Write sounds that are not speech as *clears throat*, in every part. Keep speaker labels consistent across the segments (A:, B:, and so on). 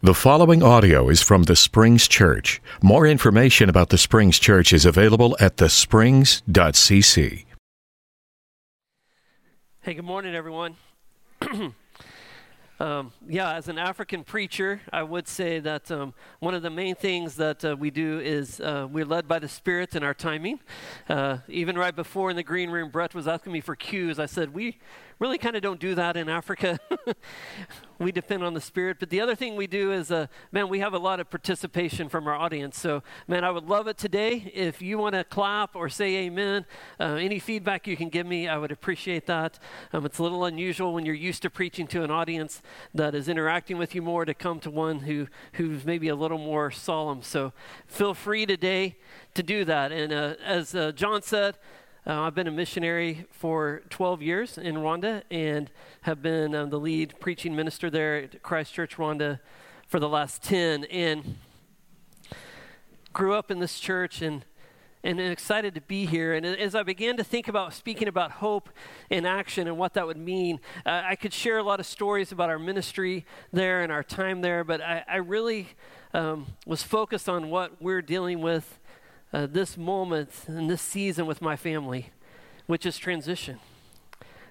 A: The following audio is from the Springs Church. More information about the Springs Church is available at thesprings.cc.
B: Hey, good morning, everyone. *clears throat* um, yeah, as an African preacher, I would say that um, one of the main things that uh, we do is uh, we're led by the Spirit in our timing. Uh, even right before in the green room, Brett was asking me for cues. I said, We really kind of don't do that in Africa. *laughs* we depend on the Spirit. But the other thing we do is, uh, man, we have a lot of participation from our audience. So, man, I would love it today. If you want to clap or say amen, uh, any feedback you can give me, I would appreciate that. Um, it's a little unusual when you're used to preaching to an audience that is interacting with you more to come to one who, who's maybe a little more solemn. So, feel free today to do that. And uh, as uh, John said, uh, I've been a missionary for 12 years in Rwanda and have been um, the lead preaching minister there at Christ Church Rwanda for the last 10. And grew up in this church and and excited to be here. And as I began to think about speaking about hope in action and what that would mean, uh, I could share a lot of stories about our ministry there and our time there, but I, I really um, was focused on what we're dealing with uh, this moment and this season with my family, which is transition.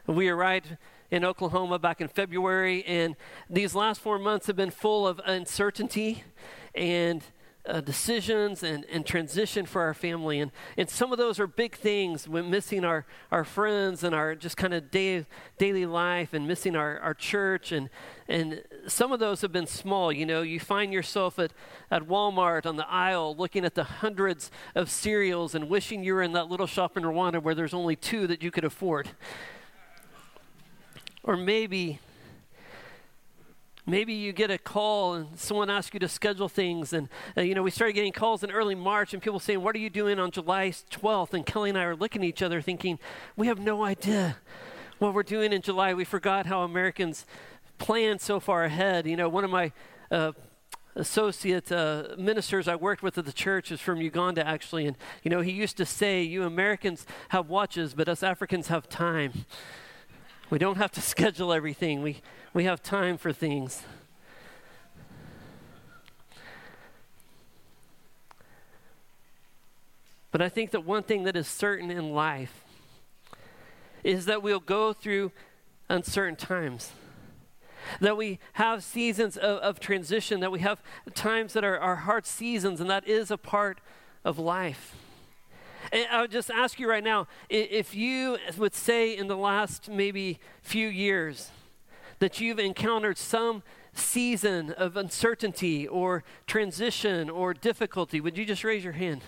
B: We arrived in Oklahoma back in February, and these last four months have been full of uncertainty and uh, decisions and, and transition for our family. And, and some of those are big things. We're missing our, our friends and our just kind of day, daily life and missing our, our church. And, and some of those have been small. You know, you find yourself at, at Walmart on the aisle looking at the hundreds of cereals and wishing you were in that little shop in Rwanda where there's only two that you could afford. Or maybe Maybe you get a call and someone asks you to schedule things. And, uh, you know, we started getting calls in early March and people saying, What are you doing on July 12th? And Kelly and I are looking at each other thinking, We have no idea what we're doing in July. We forgot how Americans plan so far ahead. You know, one of my uh, associate uh, ministers I worked with at the church is from Uganda, actually. And, you know, he used to say, You Americans have watches, but us Africans have time. We don't have to *laughs* schedule everything. We, we have time for things. But I think that one thing that is certain in life is that we'll go through uncertain times. That we have seasons of, of transition, that we have times that are, are hard seasons, and that is a part of life. I would just ask you right now if you would say in the last maybe few years that you've encountered some season of uncertainty or transition or difficulty, would you just raise your hand?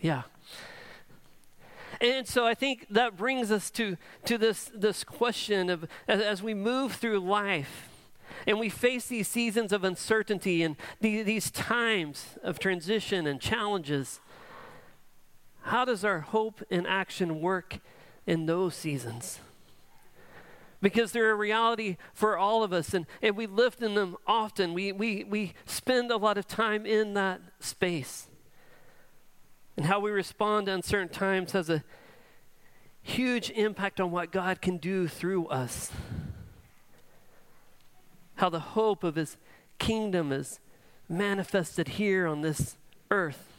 B: Yeah. And so I think that brings us to, to this, this question of as, as we move through life and we face these seasons of uncertainty and the, these times of transition and challenges, how does our hope and action work in those seasons? Because they're a reality for all of us, and, and we live in them often. We, we, we spend a lot of time in that space. And how we respond to uncertain times has a huge impact on what God can do through us. How the hope of His kingdom is manifested here on this earth.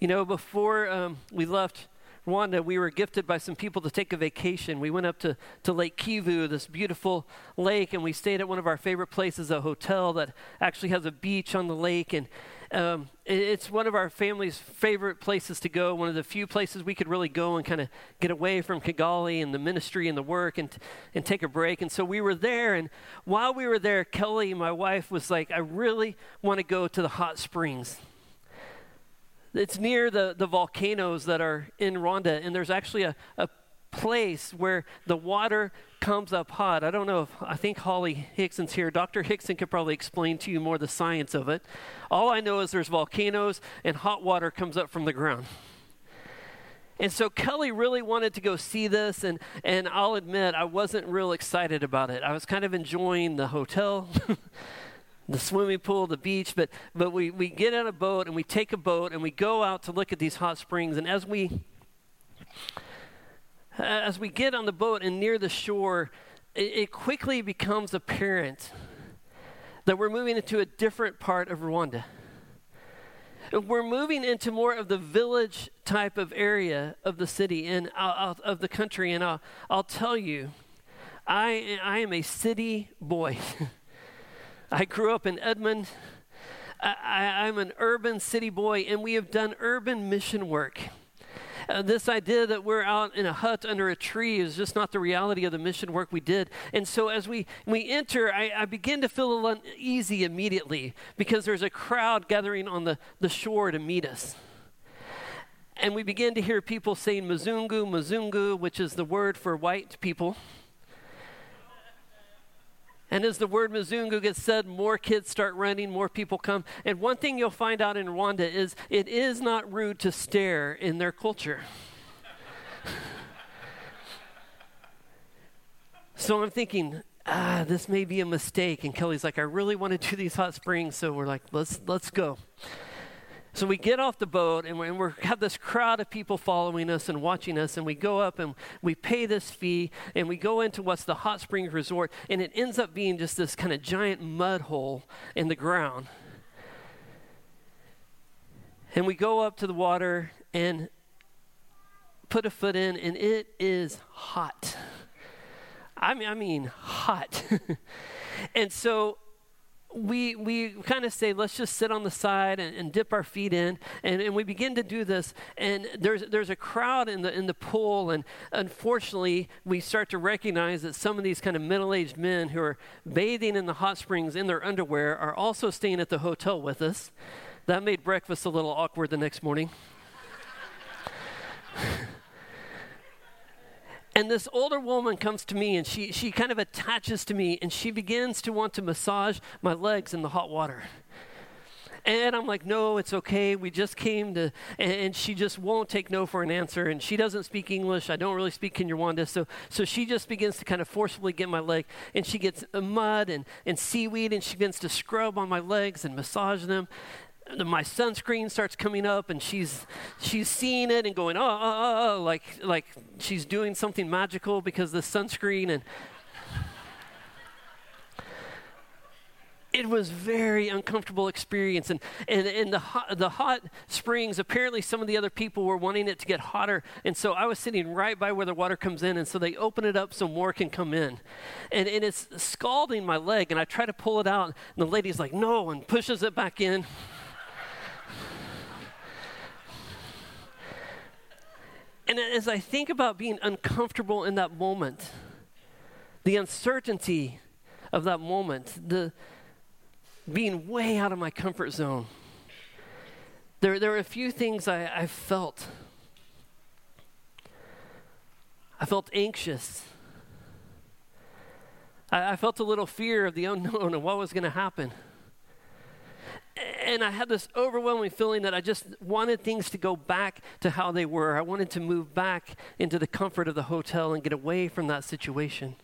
B: You know, before um, we left Rwanda, we were gifted by some people to take a vacation. We went up to, to Lake Kivu, this beautiful lake, and we stayed at one of our favorite places, a hotel that actually has a beach on the lake. And um, it, it's one of our family's favorite places to go, one of the few places we could really go and kind of get away from Kigali and the ministry and the work and, and take a break. And so we were there, and while we were there, Kelly, my wife, was like, I really want to go to the hot springs. It's near the, the volcanoes that are in Rwanda, and there's actually a, a place where the water comes up hot. I don't know if I think Holly Hickson's here. Dr. Hickson could probably explain to you more the science of it. All I know is there's volcanoes and hot water comes up from the ground. And so Kelly really wanted to go see this, and, and I'll admit I wasn't real excited about it. I was kind of enjoying the hotel. *laughs* the swimming pool, the beach, but, but we, we get on a boat and we take a boat and we go out to look at these hot springs. And as we, as we get on the boat and near the shore, it, it quickly becomes apparent that we're moving into a different part of Rwanda. We're moving into more of the village type of area of the city and uh, of the country. And I'll, I'll tell you, I, I am a city boy. *laughs* I grew up in Edmond. I, am an urban city boy, and we have done urban mission work. Uh, this idea that we're out in a hut under a tree is just not the reality of the mission work we did. And so as we, we enter, I, I begin to feel uneasy immediately because there's a crowd gathering on the, the shore to meet us. And we begin to hear people saying Mzungu, Mzungu, which is the word for white people. And as the word Mzungu gets said, more kids start running, more people come. And one thing you'll find out in Rwanda is it is not rude to stare in their culture. *laughs* so I'm thinking, ah, this may be a mistake. And Kelly's like, I really want to do these hot springs. So we're like, let's, let's go. So we get off the boat and we have this crowd of people following us and watching us, and we go up and we pay this fee and we go into what's the hot springs resort, and it ends up being just this kind of giant mud hole in the ground. And we go up to the water and put a foot in, and it is hot. I mean, I mean hot. *laughs* and so we, we kind of say, let's just sit on the side and, and dip our feet in. And, and we begin to do this. And there's, there's a crowd in the, in the pool. And unfortunately, we start to recognize that some of these kind of middle aged men who are bathing in the hot springs in their underwear are also staying at the hotel with us. That made breakfast a little awkward the next morning. *laughs* And this older woman comes to me and she, she kind of attaches to me and she begins to want to massage my legs in the hot water. And I'm like, no, it's okay. We just came to, and she just won't take no for an answer. And she doesn't speak English. I don't really speak Kinyarwanda. So, so she just begins to kind of forcibly get my leg. And she gets mud and, and seaweed and she begins to scrub on my legs and massage them my sunscreen starts coming up and she's she's seeing it and going oh, oh, oh, oh like like she's doing something magical because the sunscreen and it was very uncomfortable experience and and, and the hot, the hot springs apparently some of the other people were wanting it to get hotter and so i was sitting right by where the water comes in and so they open it up so more can come in. And, and it's scalding my leg and i try to pull it out and the lady's like no and pushes it back in And as I think about being uncomfortable in that moment, the uncertainty of that moment, the being way out of my comfort zone, there, there are a few things I, I felt. I felt anxious. I, I felt a little fear of the unknown and what was going to happen and I had this overwhelming feeling that I just wanted things to go back to how they were. I wanted to move back into the comfort of the hotel and get away from that situation.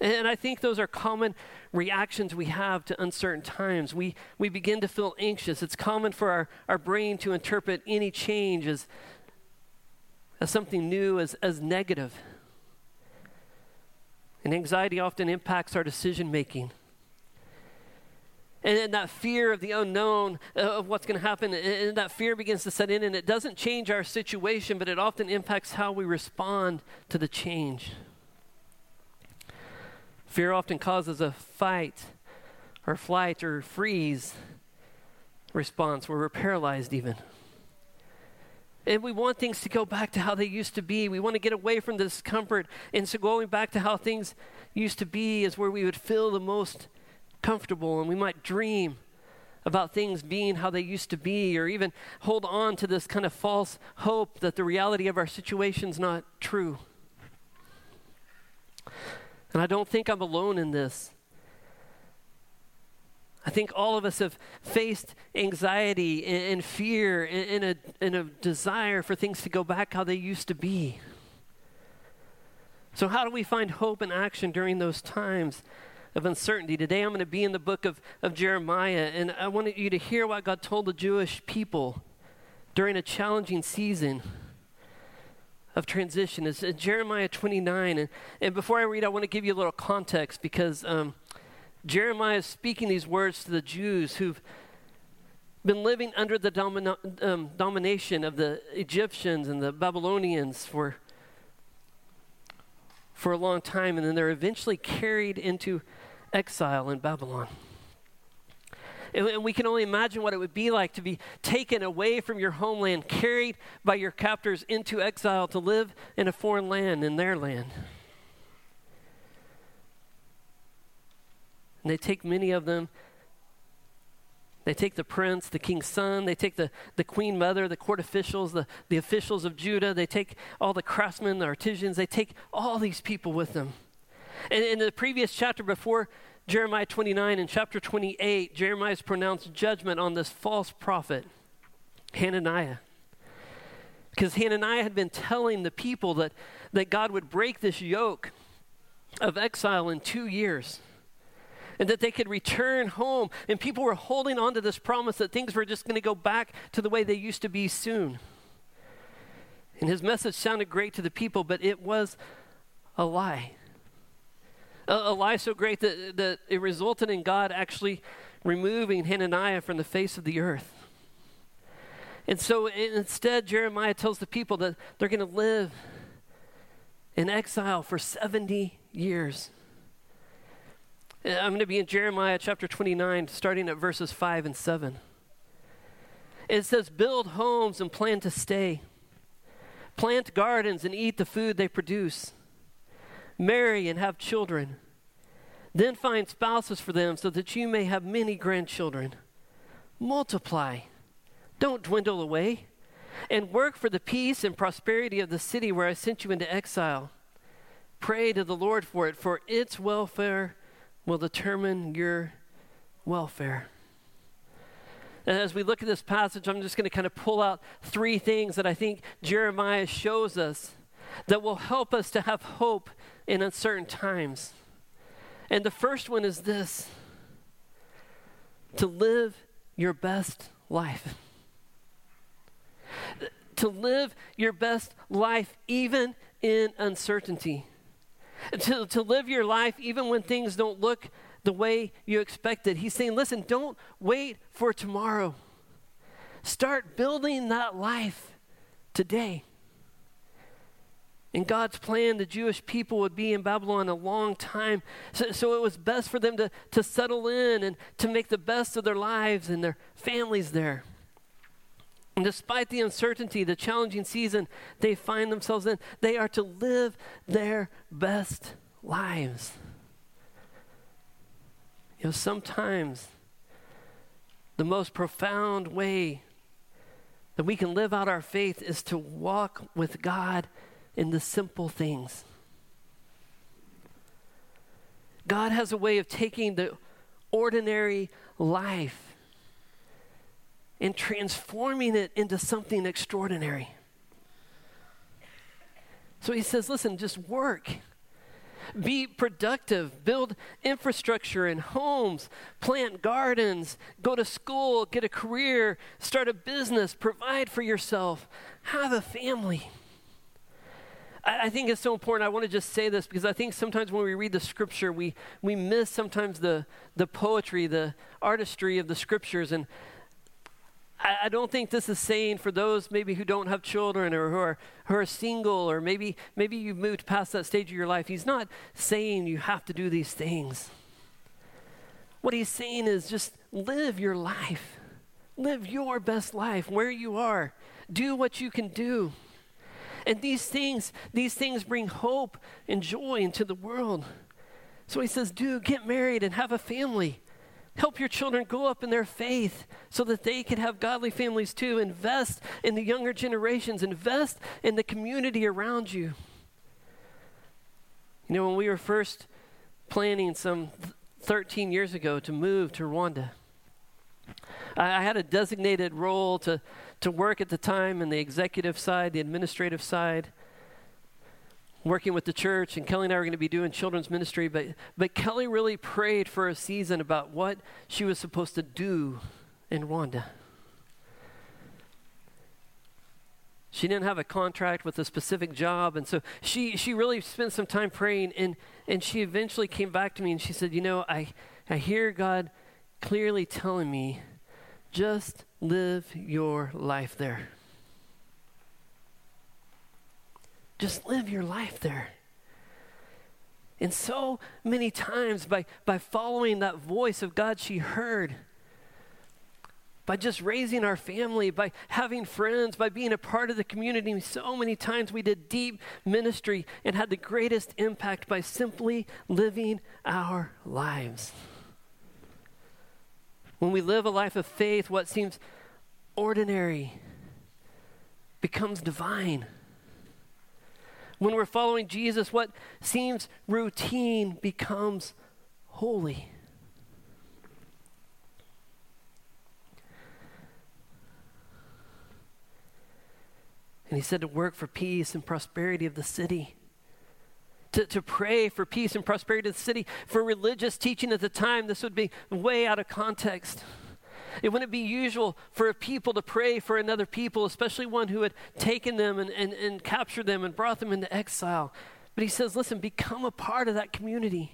B: And I think those are common reactions we have to uncertain times. We, we begin to feel anxious. It's common for our, our brain to interpret any change as, as something new, as, as negative. And anxiety often impacts our decision making. And then that fear of the unknown, uh, of what's going to happen, and that fear begins to set in, and it doesn't change our situation, but it often impacts how we respond to the change. Fear often causes a fight, or flight, or freeze response where we're paralyzed, even. And we want things to go back to how they used to be. We want to get away from discomfort. And so going back to how things used to be is where we would feel the most comfortable and we might dream about things being how they used to be, or even hold on to this kind of false hope that the reality of our situation is not true. And I don't think I'm alone in this. I think all of us have faced anxiety and, fear and, a, and a desire for things to go back how they used to be. So, how do we find hope and action during those times? Of uncertainty. Today I'm going to be in the book of, of Jeremiah, and I want you to hear what God told the Jewish people during a challenging season of transition. It's Jeremiah 29. And, and before I read, I want to give you a little context because um, Jeremiah is speaking these words to the Jews who've been living under the domino- um, domination of the Egyptians and the Babylonians for, for a long time, and then they're eventually carried into exile in Babylon. And, we can only imagine what it would be like to be taken away from your homeland, carried by your captors into exile to live in a foreign land, in their land. And they take many of them they take the prince, the king's son, they take the, the queen mother, the court officials, the, the officials of Judah, they take all the craftsmen, the artisans, they take all these people with them. And in the previous chapter before Jeremiah 29, in chapter 28, Jeremiah has pronounced judgment on this false prophet, Hananiah. Because Hananiah had been telling the people that, that God would break this yoke of exile in two years and that they could return home. And people were holding on to this promise that things were just going to go back to the way they used to be soon. And his message sounded great to the people, but it was a lie. A, a lie so great that, that it resulted in God actually removing Hananiah from the face of the earth. And so instead, Jeremiah tells the people that they're going to live in exile for 70 years. Uh, I'm going to be in Jeremiah chapter 29, starting at verses 5 and 7. It says, Build homes and plan to stay, plant gardens and eat the food they produce, marry and have children. Then find spouses for them so that you may have many grandchildren. Multiply, don't dwindle away, and work for the peace and prosperity of the city where I sent you into exile. Pray to the Lord for it, for its welfare will determine your welfare. And as we look at this passage, I'm just going to kind of pull out three things that I think Jeremiah shows us that will help us to have hope in uncertain times. And the first one is this to live your best life. To live your best life even in uncertainty to, to live your life even when things don't look the way you expected. He's saying, listen, don't wait for tomorrow. Start building that life today. In God's plan, the Jewish people would be in Babylon a long time. So, so, it was best for them to, to settle in and to make the best of their lives and their families there. And despite the uncertainty, the challenging season they find themselves in, they are to live their best lives. You know, sometimes the most profound way that we can live out our faith is to walk with God in the simple things. God has a way of taking the ordinary life and transforming it into something extraordinary. So he says, listen, just work. Be productive, build infrastructure and homes, plant gardens, go to school, get a career, start a business, provide for yourself, have a family. I, I think it's so important. I want to just say this because I think sometimes when we read the scripture, we, we miss sometimes the, the poetry, the artistry of the scriptures. And I, I don't think this is saying for those maybe who don't have children or who are, who are single or maybe, maybe you've moved past that stage of your life. He's not saying you have to do these things. What he's saying is just live your life. Live your best life where you are. Do what you can do. And these things, these things bring hope and joy into the world. So he says, do get married and have a family. Help your children grow up in their faith so that they can have godly families too. Invest in the younger generations, invest in the community around you. You know, when we were first planning some 13 years ago to move to Rwanda, I had a designated role to, to work at the time in the executive side, the administrative side working with the church, and Kelly and I were going to be doing children's ministry, but, but Kelly really prayed for a season about what she was supposed to do in Rwanda. She didn't have a contract with a specific job, and so she, she really spent some time praying, and, and she eventually came back to me and she said, You know, I, I hear God clearly telling me, just live your life there. Just live your life there. And so many times, by, by following that voice of God she heard, by just raising our family, by having friends, by being a part of the community, so many times we did deep ministry and had the greatest impact by simply living our lives. When we live a life of faith, what seems ordinary becomes divine. When we're following Jesus, what seems routine becomes holy. And he said to work for peace and prosperity of the city. To, to pray for peace and prosperity of the city. For religious teaching at the time, this would be way out of context. It wouldn't be usual for a people to pray for another people, especially one who had taken them and, and, and captured them and brought them into exile. But he says, listen, become a part of that community.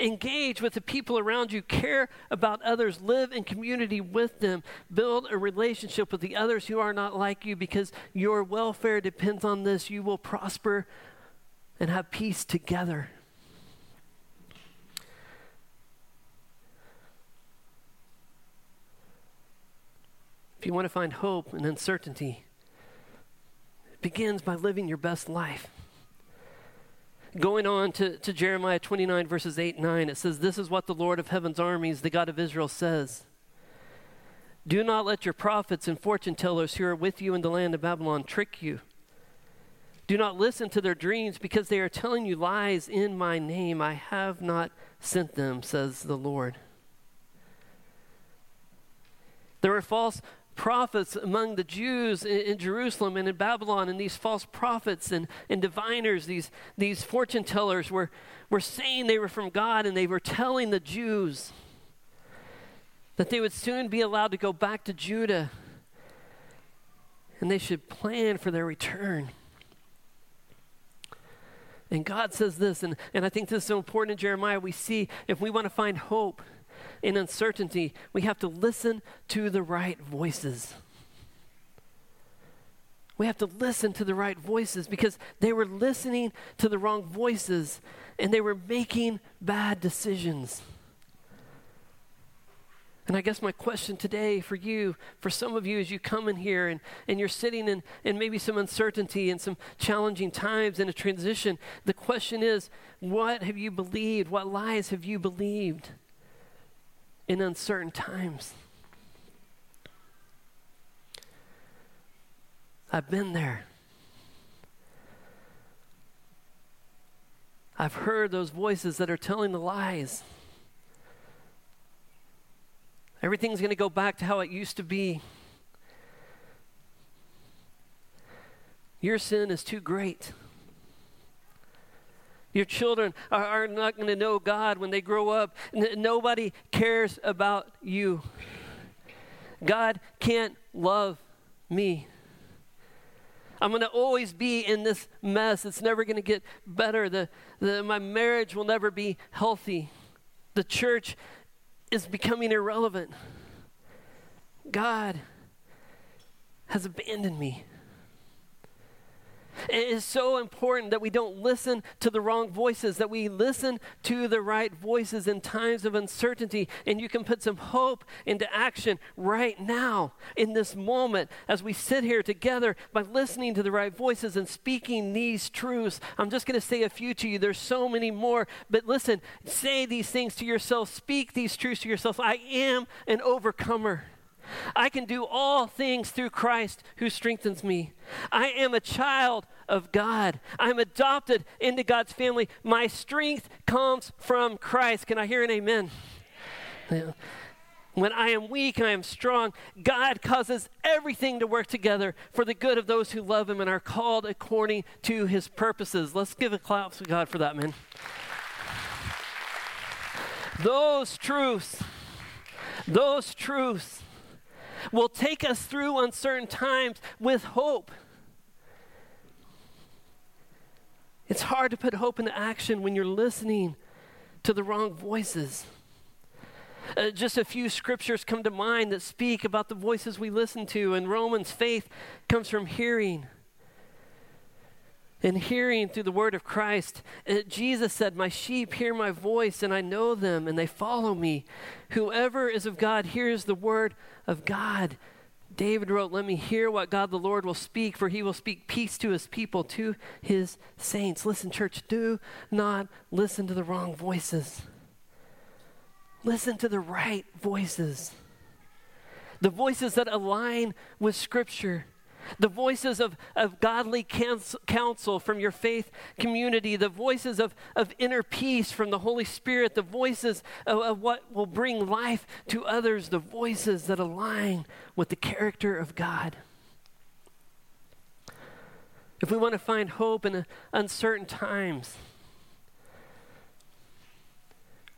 B: Engage with the people around you. Care about others. Live in community with them. Build a relationship with the others who are not like you because your welfare depends on this. You will prosper and have peace together. If you want to find hope and uncertainty, it begins by living your best life. Going on to, to Jeremiah 29, verses 8 and 9, it says, This is what the Lord of heaven's armies, the God of Israel, says. Do not let your prophets and fortune tellers who are with you in the land of Babylon trick you. Do not listen to their dreams because they are telling you lies in my name. I have not sent them, says the Lord. There are false prophets among the Jews in, in, Jerusalem and in Babylon, and these false prophets and, and diviners, these, these fortune tellers, were, were saying they were from God, and they were telling the Jews that they would soon be allowed to go back to Judah, and they should plan for their return. And God says this, and, and I think this is so important in Jeremiah. We see if we want to find hope, in uncertainty, we have to listen to the right voices. We have to listen to the right voices because they were listening to the wrong voices and they were making bad decisions. And I guess my question today for you, for some of you, as you come in here and, and you're sitting in, in maybe some uncertainty and some challenging times in a transition, the question is what have you believed? What lies have you believed? In uncertain times. I've been there. I've heard those voices that are telling the lies. Everything's going to go back to how it used to be. Your sin is too great. Your children are, are not going to know God when they grow up. N- nobody cares about you. God can't love me. I'm going to always be in this mess. It's never going to get better. The, the, my marriage will never be healthy. The church is becoming irrelevant. God has abandoned me. It is so important that we don't listen to the wrong voices, that we listen to the right voices in times of uncertainty. And you can put some hope into action right now, in this moment, as we sit here together by listening to the right voices and speaking these truths. I'm just going to say a few to you. There's so many more. But listen, say these things to yourself, speak these truths to yourself. I am an overcomer. I can do all things through Christ who strengthens me. I am a child of God. I'm adopted into God's family. My strength comes from Christ. Can I hear an amen? Yeah. When I am weak, I am strong. God causes everything to work together for the good of those who love Him and are called according to His purposes. Let's give a clap to God for that, man. Those truths, those truths will take us through uncertain times with hope. It's hard to put hope into action when you're listening to the wrong voices. Uh, just a few scriptures come to mind that speak about the voices we listen to, and Romans faith comes from hearing. And hearing through the word of Christ. Uh, Jesus said, My sheep hear my voice, and I know them, and they follow me. Whoever is of God hears the word of God. David wrote, Let me hear what God the Lord will speak, for he will speak peace to his people, to his saints. Listen, church, do not listen to the wrong voices. Listen to the right voices. The voices that align with Scripture. The voices of, of godly counsel from your faith community, the voices of, of inner peace from the Holy Spirit, the voices of, of what will bring life to others, the voices that align with the character of God. If we want to find hope in uh, uncertain times,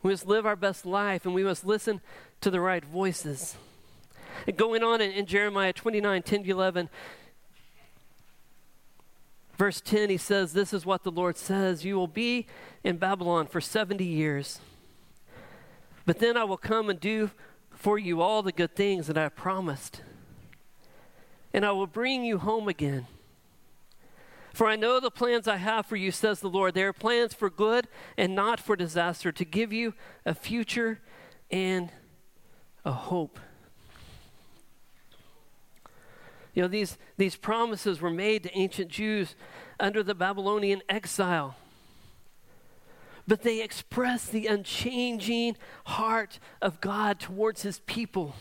B: we must live our best life and we must listen to the right voices. And going on in, in Jeremiah 29 10 to 11, verse 10, he says, This is what the Lord says You will be in Babylon for 70 years. But then I will come and do for you all the good things that I promised. And I will bring you home again. For I know the plans I have for you, says the Lord. They are plans for good and not for disaster, to give you a future and a hope. You know, these, these promises were made to ancient Jews under the Babylonian exile. But they express the unchanging heart of God towards his people.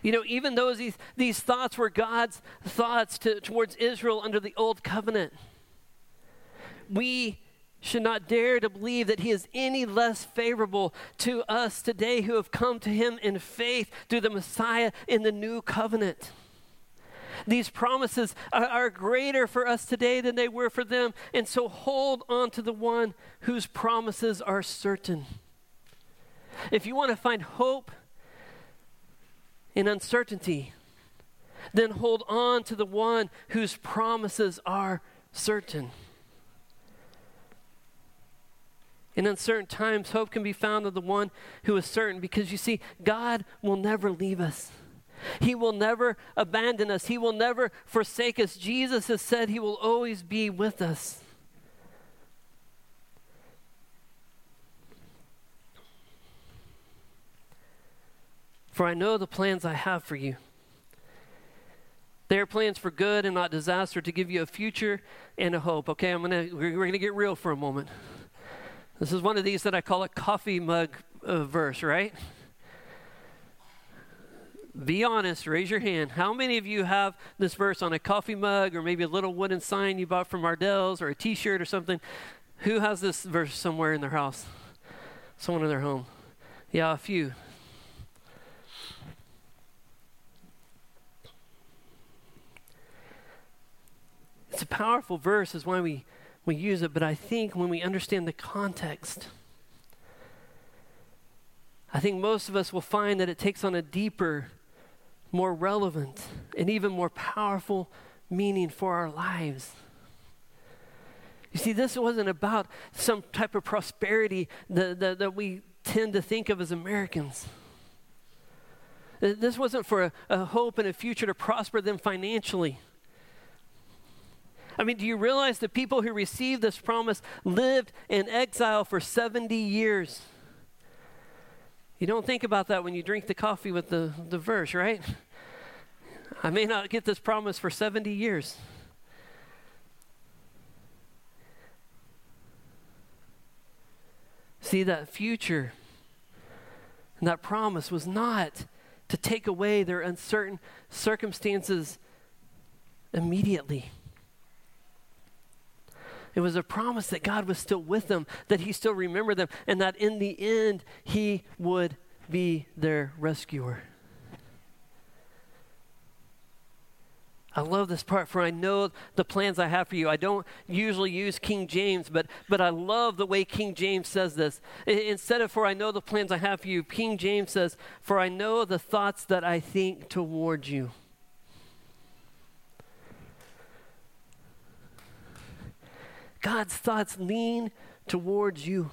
B: You know, even though these, these thoughts were God's thoughts to, towards Israel under the old covenant, we should not dare to believe that he is any less favorable to us today who have come to him in faith through the Messiah in the new covenant. These promises are, greater for us today than they were for them. And so hold on to the one whose promises are certain. If you want to find hope in uncertainty, then hold on to the one whose promises are certain. In uncertain times, hope can be found in the one who is certain because you see, God will never leave us. He will never abandon us. He will never forsake us. Jesus has said he will always be with us. For I know the plans I have for you. They are plans for good and not disaster to give you a future and a hope. Okay, I'm gonna we're, we're gonna get real for a moment. This is one of these that I call a coffee mug uh, verse, right? Be honest, raise your hand. How many of you have this verse on a coffee mug or maybe a little wooden sign you bought from Ardell's or a t shirt or something? Who has this verse somewhere in their house? Someone in their home? Yeah, a few. It's a powerful verse, is why we, we use it, but I think when we understand the context, I think most of us will find that it takes on a deeper, more relevant, and even more powerful meaning for our lives. You see, this wasn't about some type of prosperity that, that, that we tend to think of as Americans. This wasn't for a, a hope and a future to prosper them financially. I mean, do you realize the people who received this promise lived in exile for 70 years? You don't think about that when you drink the coffee with the, the verse, right? I may not get this promise for 70 years. See, that future and that promise was not to take away their uncertain circumstances immediately. It was a promise that God was still with them, that He still remembered them, and that in the end, He would be their rescuer. I love this part, for I know the plans I have for you. I don't usually use King James, but, but I love the way King James says this. Instead of, for I know the plans I have for you, King James says, for I know the thoughts that I think towards you. God's thoughts lean towards you.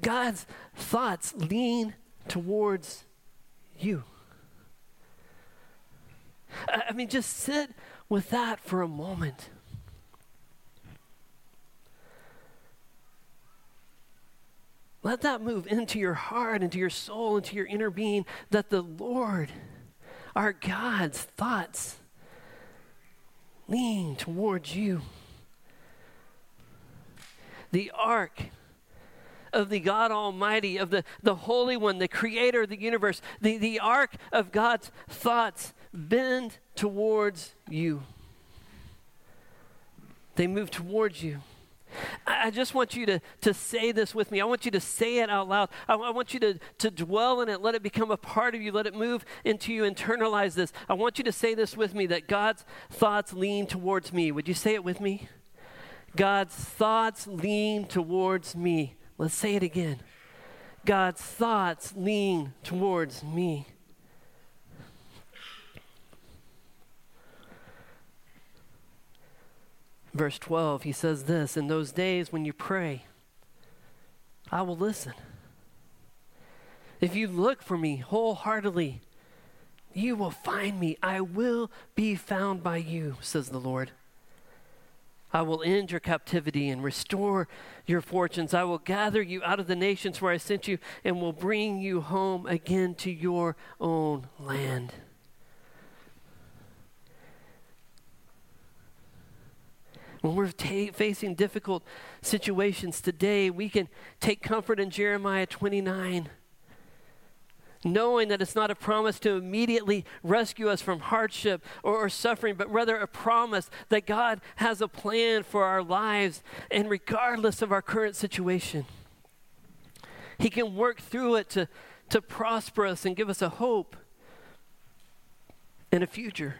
B: God's thoughts lean towards you. I mean, just sit with that for a moment. Let that move into your heart, into your soul, into your inner being, that the Lord, our God's thoughts, lean towards you. The ark of the God Almighty, of the, the Holy One, the Creator of the universe, the, the ark of God's thoughts bend towards you. They move towards you. I just want you to, to say this with me. I want you to say it out loud. I, I, want you to, to dwell in it. Let it become a part of you. Let it move into you. Internalize this. I want you to say this with me that God's thoughts lean towards me. Would you say it with me? God's thoughts lean towards me. Let's say it again. God's thoughts lean towards me. Verse 12, he says this In those days when you pray, I will listen. If you look for me wholeheartedly, you will find me. I will be found by you, says the Lord. I will end your captivity and restore your fortunes. I will gather you out of the nations where I sent you and will bring you home again to your own land. When we're facing difficult situations today, we can take comfort in Jeremiah 29 knowing that it's not a promise to immediately rescue us from hardship or, or, suffering, but rather a promise that God has a plan for our lives, and regardless of our current situation, He can work through it to, to prosper us and give us a hope and a future.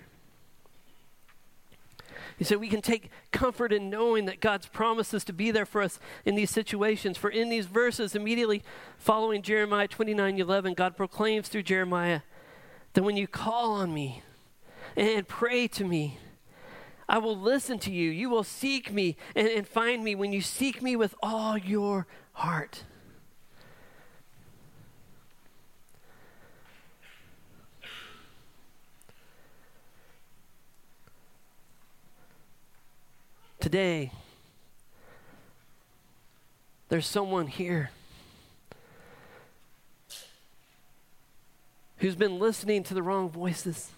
B: He said we can take comfort in knowing that God's promises to be there for us in these situations. For in these verses, immediately following Jeremiah 29 11, God proclaims through Jeremiah that when you call on me and pray to me, I will listen to you. You will seek me and, and find me when you seek me with all your heart. Today, there's someone here who's been listening to the wrong voices.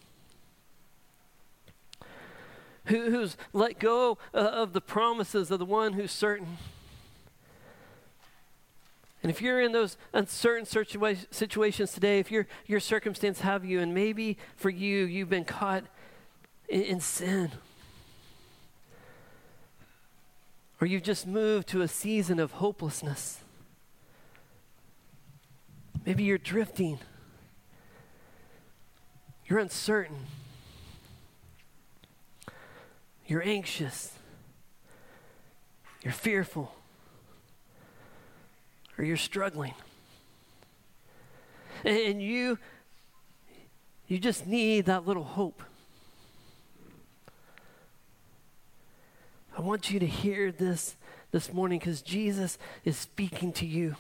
B: Who, who's let go uh, of the promises of the one who's certain. And if you're in those uncertain situa- situations today, if your, your circumstance have you, and maybe for you, you've been caught in sin or you've just moved to a season of hopelessness. Maybe you're drifting. You're uncertain. You're anxious. You're fearful. Or you're struggling. And you you just need that little hope. Want you to hear this this morning because Jesus is speaking to you.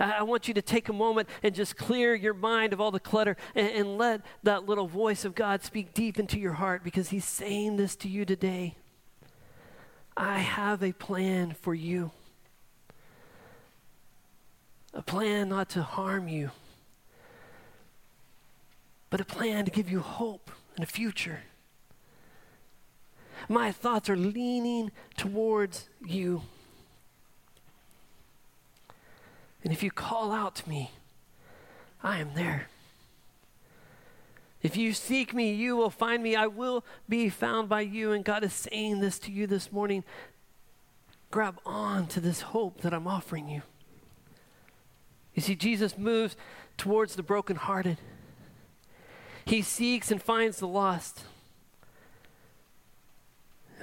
B: I want you to take a moment and just clear your mind of all the clutter and, and, let that little voice of God speak deep into your heart because He's saying this to you today. I have a plan for you, a plan not to harm you, but a plan to give you hope and a future. My thoughts are leaning towards you. And if you call out to me, I am there. If you seek me, you will find me. I will be found by you. And God is saying this to you this morning. Grab on to this hope that I'm offering you. You see, Jesus moves towards the brokenhearted. He seeks and finds the lost.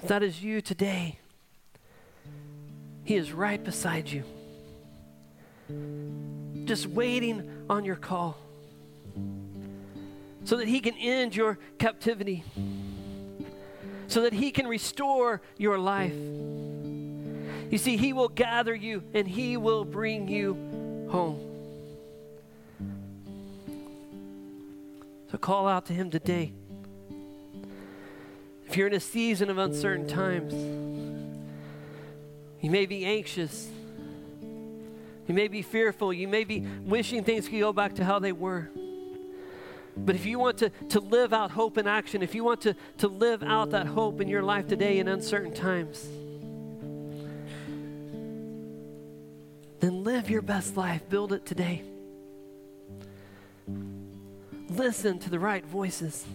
B: If that is you today, He is right beside you, just waiting on your call so that He can end your captivity, so that He can restore your life. You see, He will gather you and He will bring you home. So call out to Him today. If you're in a season of uncertain times, you may be anxious. You may be fearful. You may be wishing things could go back to how they were. But if you want to, to live out hope in action, if you want to, to live out that hope in your life today in uncertain times, then live your best life. Build it today. Listen to the right voices.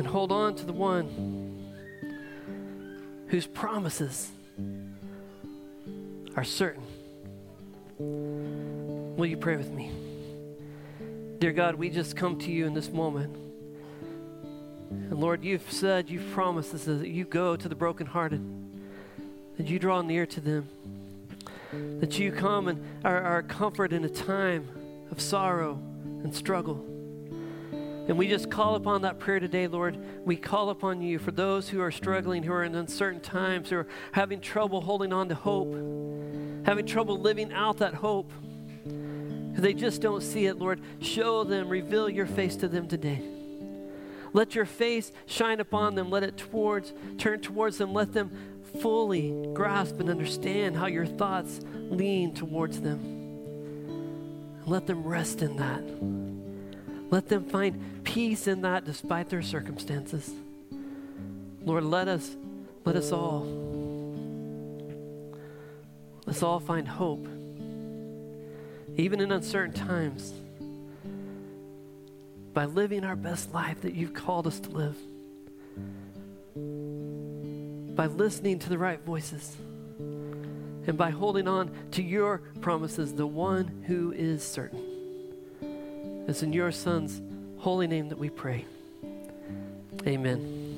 B: And hold on to the one whose promises are certain. Will you pray with me? Dear God, we just come to you in this moment. And Lord, you've said, you've promised us that you go to the brokenhearted, that you draw near to them, that you come and are, are comfort in a time of sorrow and struggle. And we just call upon that prayer today, Lord. We call upon you for those who are struggling, who are in uncertain times, who are having trouble holding on to hope, having trouble living out that hope. They just don't see it, Lord. Show them, reveal your face to them today. Let your face shine upon them. Let it towards turn towards them. Let them fully grasp and understand how your thoughts lean towards them. Let them rest in that. Let them find peace in that despite their circumstances. Lord, let us let us all let's all find hope even in uncertain times by living our best life that you've called us to live. By listening to the right voices and by holding on to your promises, the one who is certain. It's in your Son's holy name that we pray. Amen.